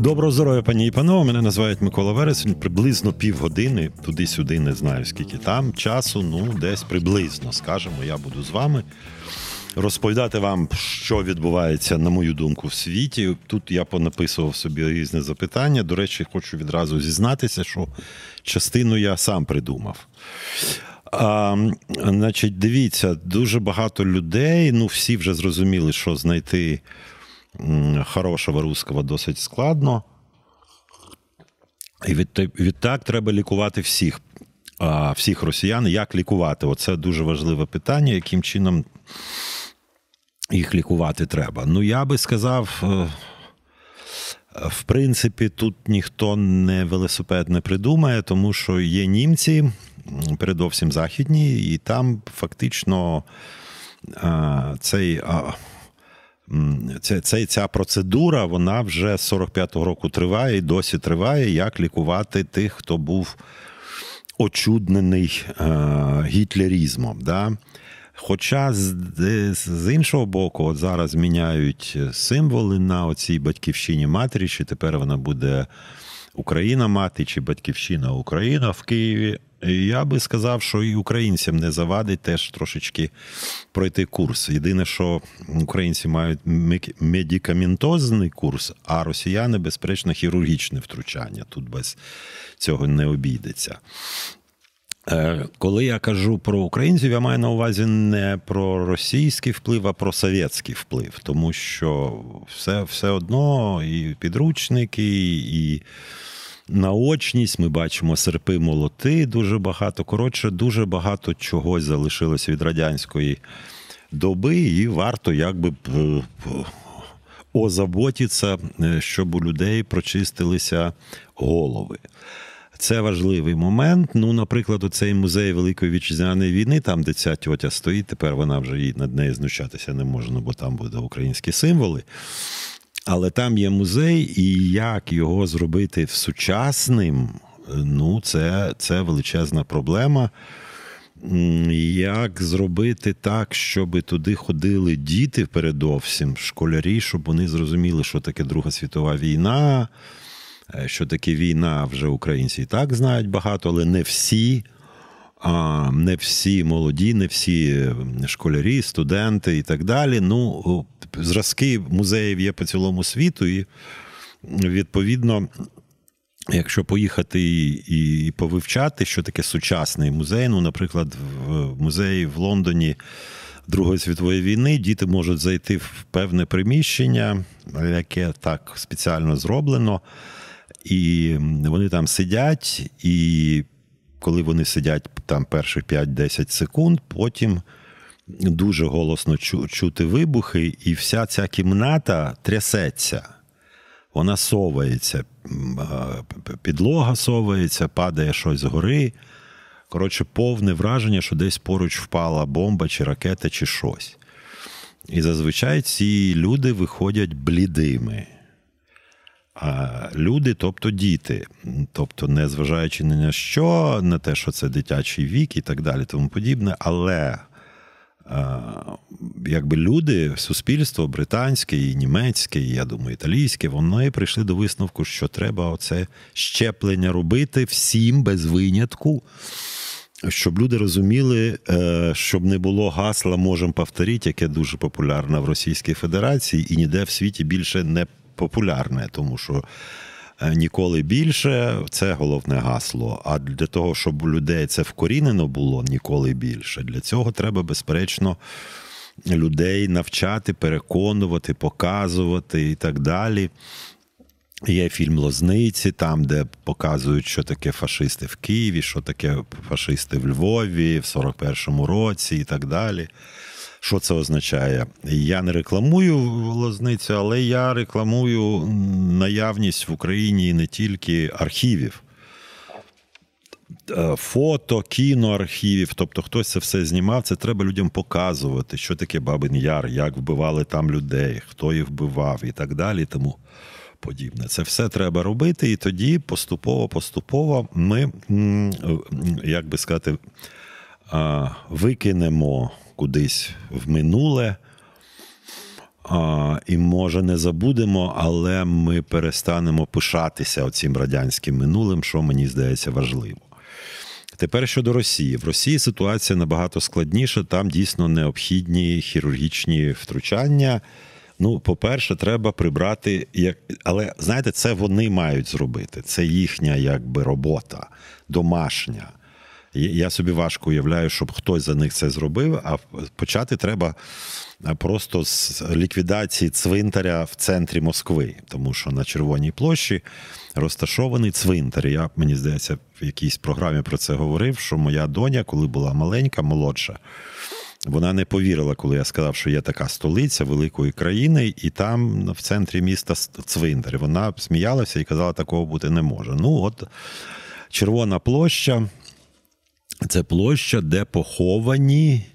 Доброго здоров'я, пані і панове. Мене називають Микола Вересень. Приблизно півгодини, туди-сюди не знаю скільки там. Часу, ну, десь приблизно, скажемо, я буду з вами. Розповідати вам, що відбувається, на мою думку, в світі. Тут я понаписував собі різне запитання. До речі, хочу відразу зізнатися, що частину я сам придумав. А, Значить, дивіться, дуже багато людей. Ну, всі вже зрозуміли, що знайти хорошого русского досить складно. І відтак треба лікувати всіх всіх росіян. Як лікувати? Оце дуже важливе питання, яким чином їх лікувати треба. Ну, я би сказав, е, в принципі, тут ніхто не велосипед не придумає, тому що є німці, передовсім західні, і там фактично цей. Ця, ця, ця процедура вона вже з 45-го року триває і досі триває, як лікувати тих, хто був очуднений е, гітлерізмом. Да? Хоча з, з іншого боку, от зараз міняють символи на оцій батьківщині матері, чи тепер вона буде Україна мати, чи батьківщина Україна в Києві. Я би сказав, що і українцям не завадить теж трошечки пройти курс. Єдине, що українці мають медикаментозний курс, а росіяни, безперечно, хірургічне втручання. Тут без цього не обійдеться. Е, коли я кажу про українців, я маю на увазі не про російський вплив, а про совєтський вплив, тому що все все одно і підручники, і наочність, ми бачимо серпи молоти дуже багато. Коротше, дуже багато чогось залишилося від радянської доби, і варто якби озаботитися, е, щоб у людей прочистилися голови. Це важливий момент. Ну, наприклад, цей музей Великої вітчизняної війни, там, де ця тьотя стоїть, тепер вона вже і над нею знущатися не можна, бо там буде українські символи. Але там є музей, і як його зробити сучасним, ну, це, це величезна проблема. Як зробити так, щоб туди ходили діти передовсім, школярі, щоб вони зрозуміли, що таке Друга світова війна, е, що таке війна вже українці і так знають багато, але не всі не всі молоді, не всі школярі, студенти і так далі. Ну, зразки музеїв є по цілому світу, і відповідно. Якщо поїхати і повивчати, що таке сучасний музей, ну, наприклад, в музеї в Лондоні Другої світової війни діти можуть зайти в певне приміщення, яке так спеціально зроблено, і вони там сидять і коли вони сидять там перших 5-10 секунд, потім дуже голосно чути вибухи, і вся ця кімната трясеться. Вона совається, підлога совається, падає щось згори. Коротше, повне враження, що десь поруч впала бомба, чи ракета, чи щось. І зазвичай ці люди виходять блідими. А люди, тобто діти, тобто, не зважаючи ні на що, на те, що це дитячий вік і так далі, тому подібне, але якби люди, суспільство британське, і німецьке, і я думаю, італійське, вони прийшли до висновку, що треба оце щеплення робити всім без винятку. Щоб люди розуміли, е, щоб не було гасла можемо повторити, яке дуже популярне в Російській Федерації і ніде в світі більше не популярне, тому що ніколи більше це головне гасло. А для того, щоб у людей це вкорінено було ніколи більше, для цього треба, безперечно, людей навчати, переконувати, показувати і так далі. Є фільм Лозниці, там, де показують, що таке фашисти в Києві, що таке фашисти в Львові в 41-му році і так далі. Що це означає? Я не рекламую лозницю, але я рекламую наявність в Україні не тільки архівів. Е, фото, кіноархівів, тобто хтось це все знімав, це треба людям показувати, що таке Бабин Яр, як вбивали там людей, хто їх вбивав і так далі. Тому подібне. Це все треба робити, і тоді поступово-поступово ми, як би сказати, викинемо кудись в минуле А, І може не забудемо, але ми перестанемо пишатися оцим радянським минулим, що мені здається важливо. Тепер щодо Росії, в Росії ситуація набагато складніша. Там дійсно необхідні хірургічні втручання. Ну, по-перше, треба прибрати, як але знаєте, це вони мають зробити. Це їхня якби робота домашня. Я собі важко уявляю, щоб хтось за них це зробив. А почати треба просто з ліквідації цвинтаря в центрі Москви, тому що на Червоній площі розташований цвинтар. Я мені здається, в якійсь програмі про це говорив, що моя доня, коли була маленька, молодша. Вона не повірила, коли я сказав, що є така столиця великої країни, і там в центрі міста цвинтар. Вона сміялася і казала, такого бути не може. Ну, от Червона площа це площа, де поховані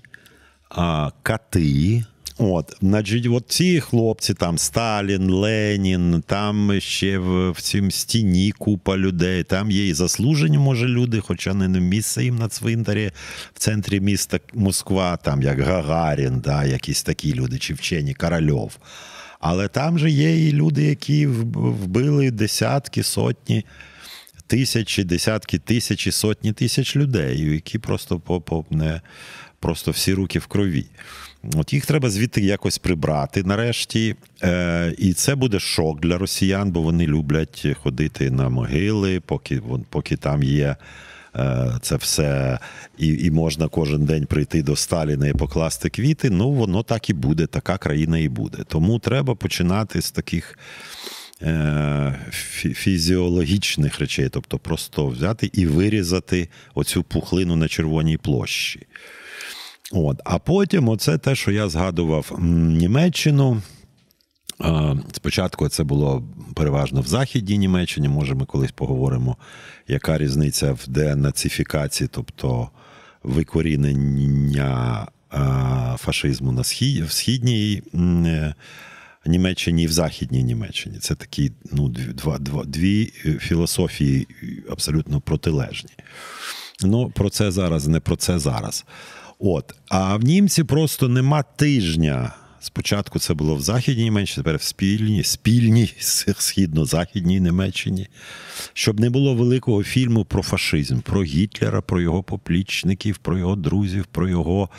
а, кати. От, значить, от ці хлопці, там Сталін, Ленін, там ще в, в цім стіні купа людей. Там є і заслужені, може, люди, хоча не місце їм на цвинтарі в центрі міста Москва, там як Гагарін, да, якісь такі люди, чи вчені Корольов. Але там же є і люди, які вбили десятки, сотні. Тисячі, десятки тисяч і сотні тисяч людей, які просто по, не просто всі руки в крові. От їх треба звідти якось прибрати нарешті. Е, І це буде шок для росіян, бо вони люблять ходити на могили, поки поки там є е, це все, і і можна кожен день прийти до Сталіна і покласти квіти. Ну, воно так і буде, така країна і буде. Тому треба починати з таких. Е, фізіологічних речей, тобто просто взяти і вирізати оцю пухлину на червоній площі. От. А потім, оце те, що я згадував Німеччину. Спочатку це було переважно в Західній Німеччині. Може, ми колись поговоримо, яка різниця в денацифікації, тобто викорінення фашизму на схід, в східній е, Німеччині і в Західній Німеччині. Це такі ну, два, два, дві філософії абсолютно протилежні. Ну, про це зараз, не про це зараз. От. А в німці просто нема тижня. Спочатку це було в Західній Німеччині, тепер в спільній, спільній східно-західній Німеччині, щоб не було великого фільму про фашизм, про Гітлера, про його поплічників, про його друзів, про його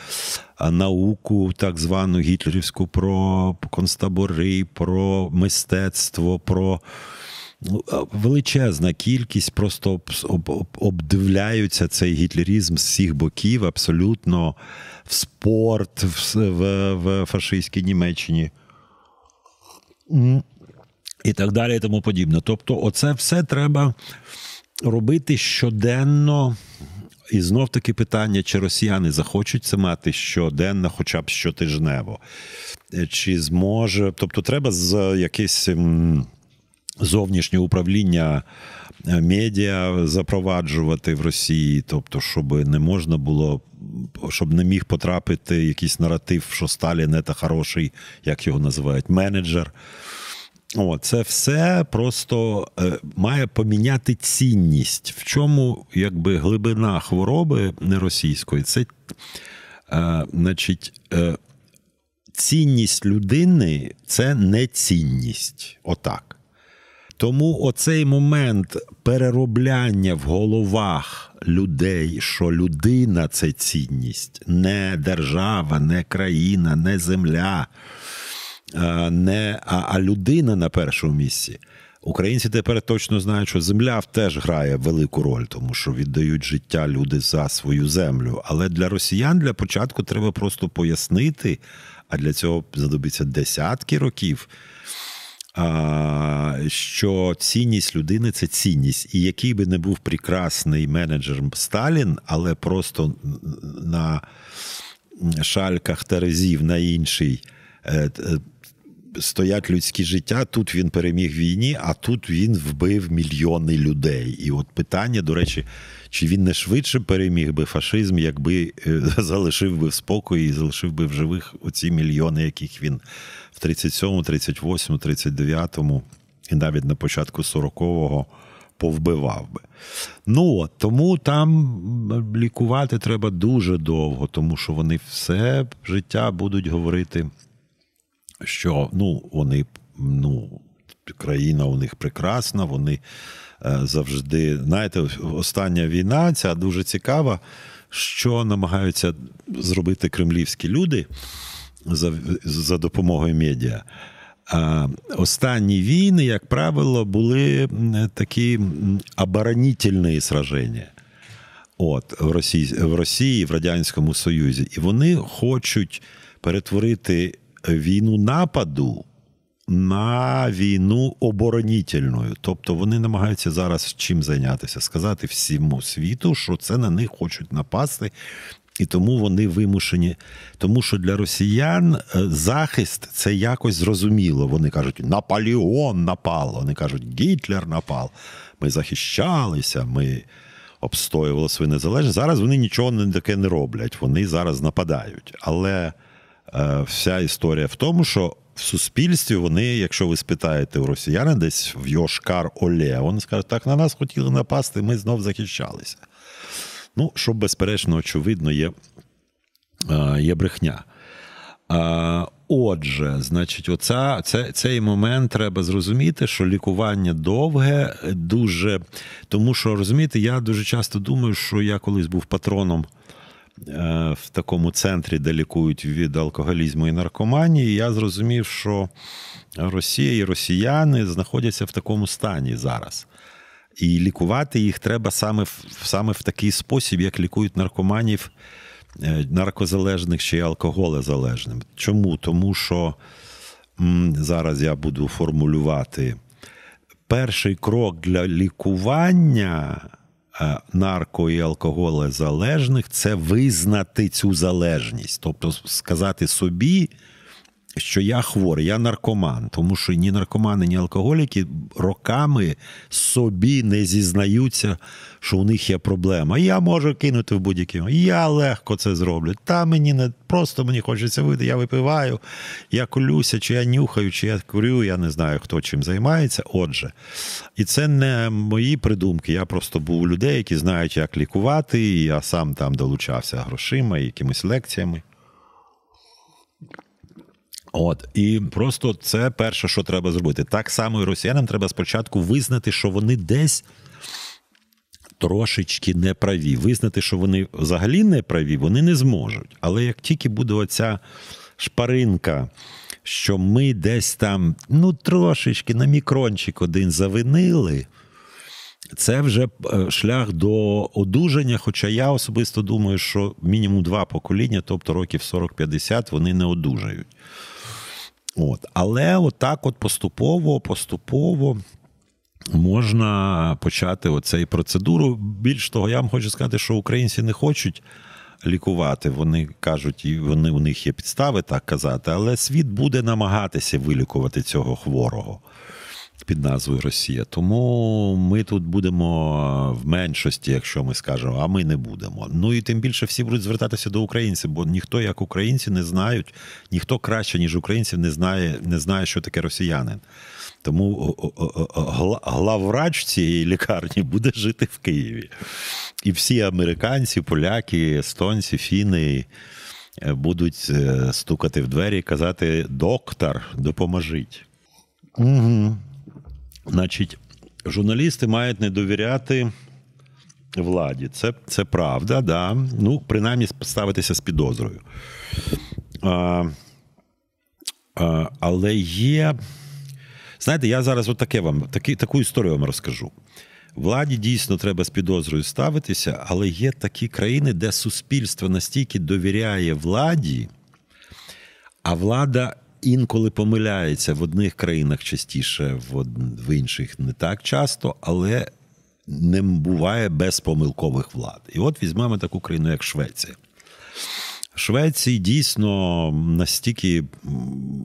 науку, так звану гітлерівську, про концтабори, про мистецтво, про величезна кількість просто обдивляються цей гітлерізм з всіх боків, абсолютно в спорт в, в, в фашистській Німеччині. І так далі, і тому подібне. Тобто, оце все треба робити щоденно. І знов таки питання, чи росіяни захочуть це мати щоденно, хоча б щотижнево. Чи зможе. Тобто, треба з якийсь зовнішнє управління е, медіа запроваджувати в Росії, тобто, щоб не можна було, щоб не міг потрапити якийсь наратив, що Сталін це хороший, як його називають, менеджер. О, це все просто е, має поміняти цінність. В чому якби глибина хвороби не російської, це е, значить, е, цінність людини це не цінність. Отак. Тому оцей момент переробляння в головах людей, що людина це цінність, не держава, не країна, не земля, не, а, людина на першому місці. Українці тепер точно знають, що земля теж грає велику роль, тому що віддають життя люди за свою землю. Але для росіян для початку треба просто пояснити, а для цього знадобиться десятки років що цінність людини це цінність. І який би не був прекрасний менеджер Сталін, але просто на шальках Терезів на інший. Е, е, стоять людські життя. Тут він переміг війні, а тут він вбив мільйони людей. І от питання, до речі, чи він не швидше переміг би фашизм, якби е, залишив би в спокої і залишив би в живих оці мільйони, яких він в 37, 38, 39 і навіть на початку 40-го повбивав би. Ну, Тому там лікувати треба дуже довго, тому що вони все життя будуть говорити що ну, вони ну, країна у них прекрасна, вони е, завжди. Знаєте, остання війна ця дуже цікава, що намагаються зробити кремлівські люди за, за допомогою медіа. А Останні війни, як правило, були такі оборонительні сраження. От в Росії, в Росії, в Радянському Союзі, і вони хочуть перетворити війну нападу на війну оборонітельною. Тобто вони намагаються зараз чим зайнятися, сказати всьому світу, що це на них хочуть напасти. І тому вони вимушені, тому що для росіян е, захист це якось зрозуміло. Вони кажуть, Наполеон напав. Вони кажуть, Гітлер напав. Ми захищалися, ми обстоювали свою незалежність. Зараз вони нічого таке не роблять. Вони зараз нападають. Але е, вся історія в тому, що в суспільстві вони, якщо ви спитаєте у росіян десь в Йошкар Оле, вони скажуть, так на нас хотіли напасти, ми знов захищалися. Ну, що, безперечно, очевидно, є е, є брехня. Отже, значить, оця, це, цей момент треба зрозуміти, що лікування довге, дуже. Тому що, розумієте, я дуже часто думаю, що я колись був патроном е, в такому центрі, де лікують від алкоголізму і наркоманії. Я зрозумів, що Росія і росіяни знаходяться в такому стані зараз. І лікувати їх треба саме в, саме в такий спосіб, як лікують наркоманів, е, наркозалежних чи алкоголезалежним. Чому? Тому що зараз я буду формулювати перший крок для лікування е, нарко і алкоголезалежних це визнати цю залежність, тобто сказати собі що я хворий, я наркоман, тому що ні наркомани, ні алкоголіки роками собі не зізнаються, що у них є проблема. Я можу кинути в будь-який. Я легко це зроблю. Та мені не просто мені хочеться вийти, я випиваю, я колюся, чи я нюхаю, чи я курю, я не знаю, хто чим займається. Отже, і це не мої придумки. Я просто був у людей, які знають, як лікувати, і я сам там долучався грошима, якимись лекціями. От і просто це перше, що треба зробити. Так само і росіянам треба спочатку визнати, що вони десь трошечки неправі. Визнати, що вони взагалі не праві, вони не зможуть. Але як тільки буде оця шпаринка, що ми десь там, ну, трошечки на мікрончик один завинили. Це вже е, шлях до одужання. Хоча я особисто думаю, що мінімум два покоління, тобто років 40-50, вони не одужають. От. Але отак, от поступово, поступово. Можна почати оцей процедуру. Більш того, я вам хочу сказати, що українці не хочуть лікувати. Вони кажуть, і вони у них є підстави так казати, але світ буде намагатися вилікувати цього хворого під назвою Росія. Тому ми тут будемо в меншості, якщо ми скажемо, а ми не будемо. Ну і тим більше всі будуть звертатися до українців, бо ніхто, як українці, не знають, ніхто краще, ніж українців, не знає, не знає, що таке росіянин. Тому главврач цієї лікарні буде жити в Києві. І всі американці, поляки, естонці, фіни е, будуть е, стукати в двері і казати: доктор, допоможіть. Угу. Значить, журналісти мають не довіряти владі. Це це правда, да. Ну, принаймні ставитися з підозрою. А, а, Але є. Знаєте, я зараз отаке вам, такі, таку історію вам розкажу. Владі дійсно треба з підозрою ставитися, але є такі країни, де суспільство настільки довіряє владі, а влада інколи помиляється в одних країнах частіше, в інших не так часто, але не буває без помилкових влад. І от візьмемо таку країну, як Швеція. Швеції дійсно настільки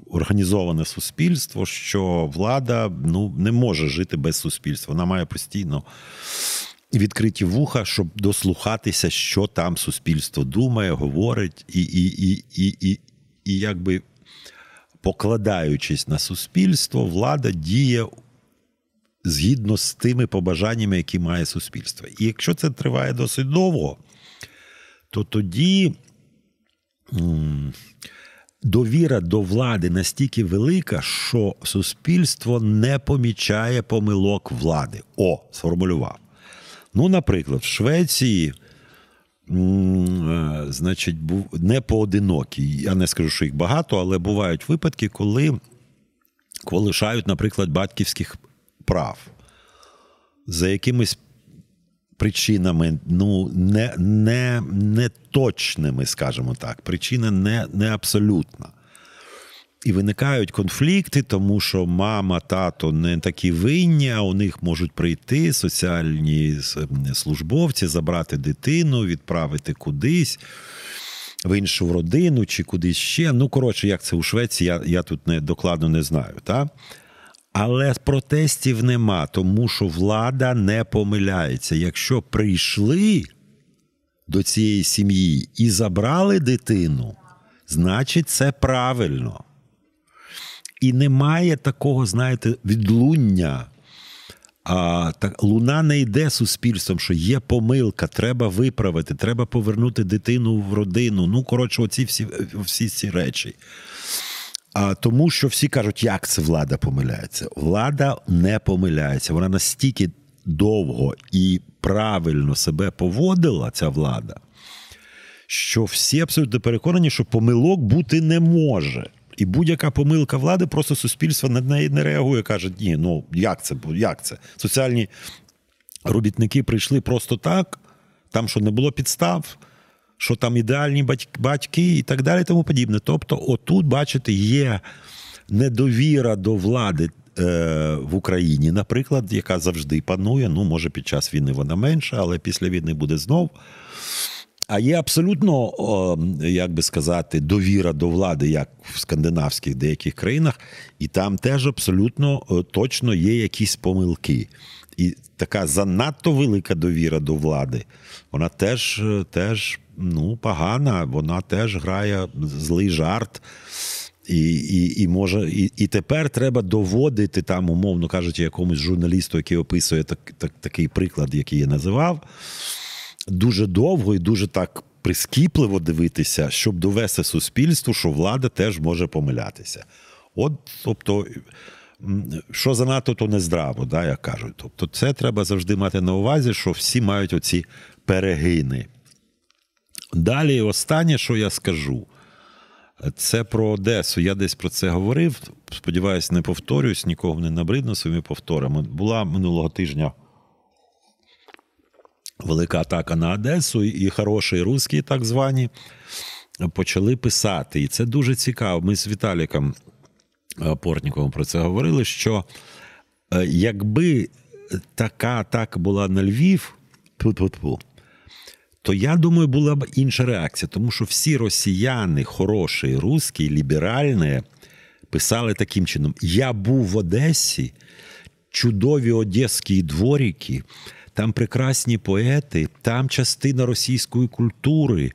організоване суспільство, що влада ну, не може жити без суспільства. Вона має постійно відкриті вуха, щоб дослухатися, що там суспільство думає, говорить, і, і, і, і, і, і якби покладаючись на суспільство, влада діє згідно з тими побажаннями, які має суспільство. І якщо це триває досить довго, то тоді довіра до влади настільки велика, що суспільство не помічає помилок влади. О, сформулював. Ну, наприклад, в Швеції. Е, значить, був не поодинокі. Я не скажу, що їх багато, але бувають випадки, коли лишають, наприклад, батьківських прав за якимись причинами, ну, не не, не точними, скажімо так. Причина не, не абсолютна. І виникають конфлікти, тому що мама, тато не такі винні, а у них можуть прийти соціальні службовці, забрати дитину, відправити кудись в іншу родину чи кудись ще. Ну, коротше, як це у Швеції, я я тут не докладно не знаю. Та? Але протестів нема, тому що влада не помиляється. Якщо прийшли до цієї сім'ї і забрали дитину, значить це правильно. І немає такого, знаєте, відлуння. А так луна не йде суспільством, що є помилка, треба виправити, треба повернути дитину в родину. Ну, коротше, оці всі всі ці речі. А тому, що всі кажуть, як це влада помиляється. Влада не помиляється. Вона настільки довго і правильно себе поводила, ця влада, що всі абсолютно переконані, що помилок бути не може. І будь-яка помилка влади, просто суспільство на неї не реагує, каже, ні, ну як це? Як це? Соціальні робітники прийшли просто так, там що не було підстав, що там ідеальні батьки і так далі, тому подібне. Тобто, отут, бачите, є недовіра до влади. Е, в Україні, наприклад, яка завжди панує. Ну, може, під час війни вона менша, але після війни буде знов. А є абсолютно, як би сказати, довіра до влади, як в скандинавських деяких країнах, і там теж абсолютно точно є якісь помилки. І така занадто велика довіра до влади, вона теж теж ну, погана, вона теж грає злий жарт. І і, і, може, і, і тепер треба доводити там, умовно кажучи, якомусь журналісту, який описує так, так, такий приклад, який я називав дуже довго і дуже так прискіпливо дивитися, щоб довести суспільству, що влада теж може помилятися. От, тобто, що занадто, то не здраво, да, як кажуть. Тобто, це треба завжди мати на увазі, що всі мають оці перегини. Далі, останнє, що я скажу, це про Одесу. Я десь про це говорив. Сподіваюсь, не повторюсь, нікого не набридну своїми повторами. Була минулого тижня велика атака на Одесу, і хороші русські, так звані, почали писати. І це дуже цікаво. Ми з Віталіком е, Портніковим про це говорили. Що е, якби така атака була на Львів, то я думаю, була б інша реакція, тому що всі росіяни, хороші, русські, ліберальні, писали таким чином: Я був в Одесі, чудові одеські дворики там прекрасні поети, там частина російської культури.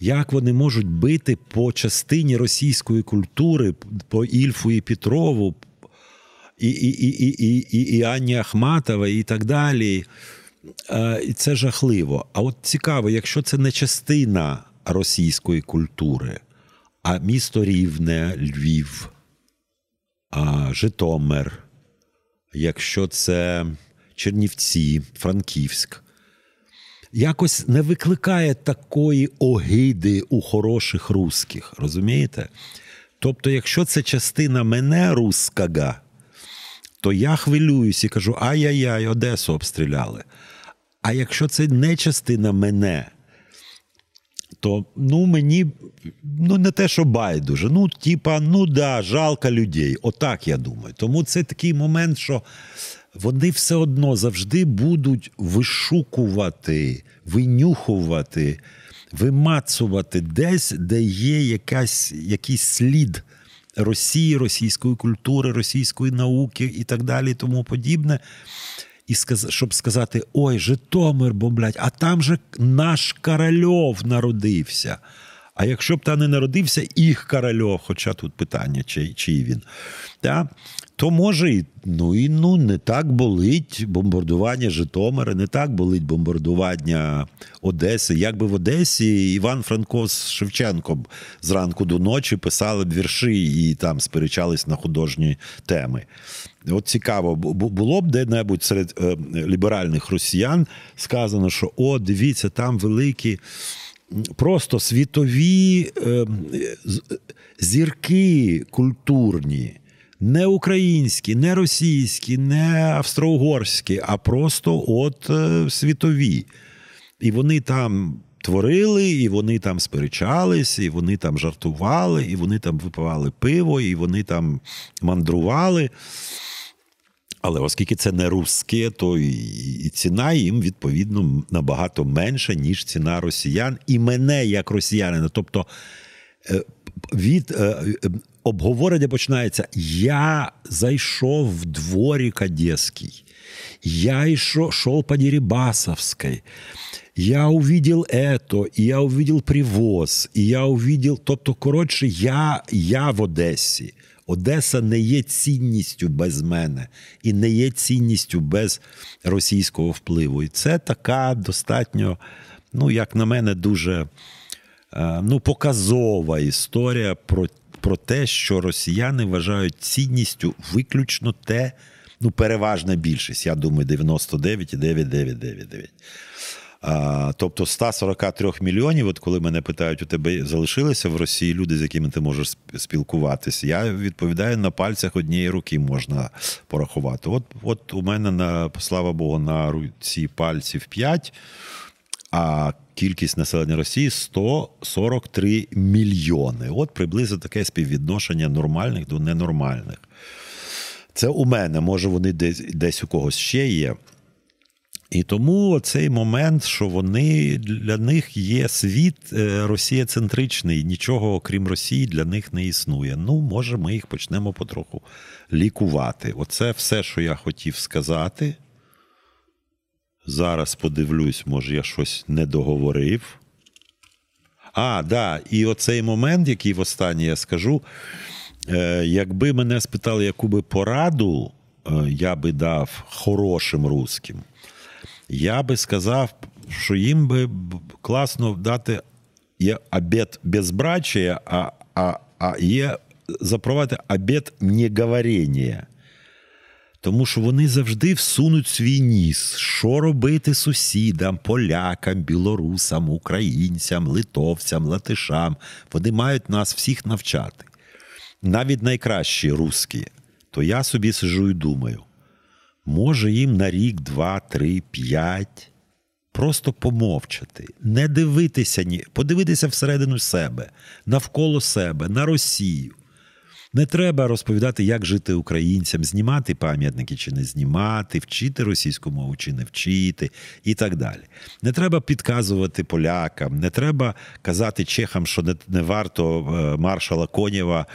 Як вони можуть бити по частині російської культури, по Ільфу і Петрову, і і, і, і, і, і Анні Ахматова, і так далі. І Це жахливо. А от цікаво, якщо це не частина російської культури, а місто Рівне, Львів, Житомир, якщо це. Чернівці, Франківськ. Якось не викликає такої огиди у хороших русських, розумієте? Тобто, якщо це частина мене русского, то я хвилююсь і кажу: ай-яй-яй, Одесу обстріляли. А якщо це не частина мене, то ну мені ну не те, що байдуже. Ну, типа, ну да, жалко людей. Отак я думаю. Тому це такий момент, що вони все одно завжди будуть вишукувати, винюхувати, вимацувати десь, де є якась, якийсь слід Росії, російської культури, російської науки і так далі, і тому подібне. І щоб сказати: ой, Житомир бомблять, а там же наш Корольов народився. А якщо б та не народився їх Корольов, хоча тут питання, чий, чий він. Да? То може і ну і ну не так болить бомбардування Житомира, не так болить бомбардування Одеси. Якби в Одесі Іван Франко з Шевченком зранку до ночі писали б вірші і там сперечались на художні теми. От цікаво, було б де-небудь серед е, ліберальних росіян сказано, що о, дивіться, там великі. Просто світові е, зірки культурні, не українські, не російські, не австро-угорські, а просто от е, світові. І вони там творили, і вони там сперечались, і вони там жартували, і вони там випивали пиво, і вони там мандрували. Але оскільки це не русське, то і ціна їм відповідно набагато менша, ніж ціна росіян, і мене як росіянина. Тобто е, від е, обговорення починається: я зайшов в дворик Одеський, я йшов по Дерибасовской, я увидел это, і я увидел привоз, і я увидел. Тобто, коротше, я, я в Одесі. Одеса не є цінністю без мене і не є цінністю без російського впливу. І це така достатньо, ну, як на мене, дуже е, ну, показова історія про про те, що росіяни вважають цінністю виключно те, ну, переважна більшість, я думаю, 99,9999. А, Тобто 143 мільйонів, от коли мене питають, у тебе залишилися в Росії люди, з якими ти можеш спілкуватися, я відповідаю на пальцях однієї руки можна порахувати. От от у мене, на, слава Богу, на руці пальців 5, а кількість населення Росії 143 мільйони. От приблизно таке співвідношення нормальних до ненормальних. Це у мене, може, вони десь, десь у когось ще є. І тому цей момент, що вони для них є світ е, росієцентричний, нічого окрім Росії для них не існує. Ну, може, ми їх почнемо потроху лікувати. Оце все, що я хотів сказати. Зараз подивлюсь, може, я щось не договорив. А, да, і оцей момент, який в останнє я скажу. Е, якби мене спитали, яку би пораду е, я би дав хорошим русським я би сказав, що їм би класно дати є обід безбрачия, а а, а є запровадити обід неговорення. Тому що вони завжди всунуть свій ніс, що робити сусідам, полякам, білорусам, українцям, литовцям, латишам. Вони мають нас всіх навчати. Навіть найкращі русські. То я собі сижу і думаю: може їм на рік, два, три, п'ять. Просто помовчати, не дивитися, ні, подивитися всередину себе, навколо себе, на Росію. Не треба розповідати, як жити українцям, знімати пам'ятники чи не знімати, вчити російську мову чи не вчити, і так далі. Не треба підказувати полякам, не треба казати чехам, що не, не варто е, маршала Конєва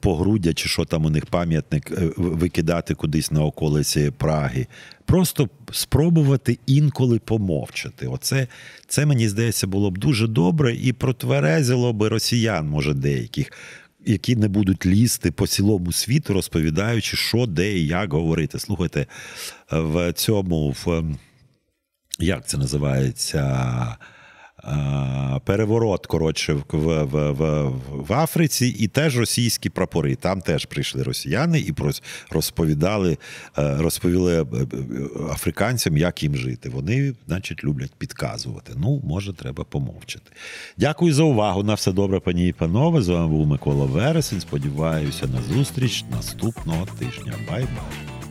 погруддя, чи що там у них пам'ятник е, викидати кудись на околиці Праги. Просто спробувати інколи помовчати. Оце це мені здається було б дуже добре і протверезило би росіян, може, деяких. Які не будуть лізти по цілому світу, розповідаючи, що, де і як говорити. Слухайте, в цьому, в як це називається? Переворот коротше, в, в, в, в Африці, і теж російські прапори. Там теж прийшли росіяни і розповідали, е, розповіли е, е, африканцям, як їм жити. Вони, значить, люблять підказувати. Ну, може, треба помовчати. Дякую за увагу. На все добре, пані і панове. З вами був Микола Вересень. Сподіваюся на зустріч наступного тижня. Bye-bye.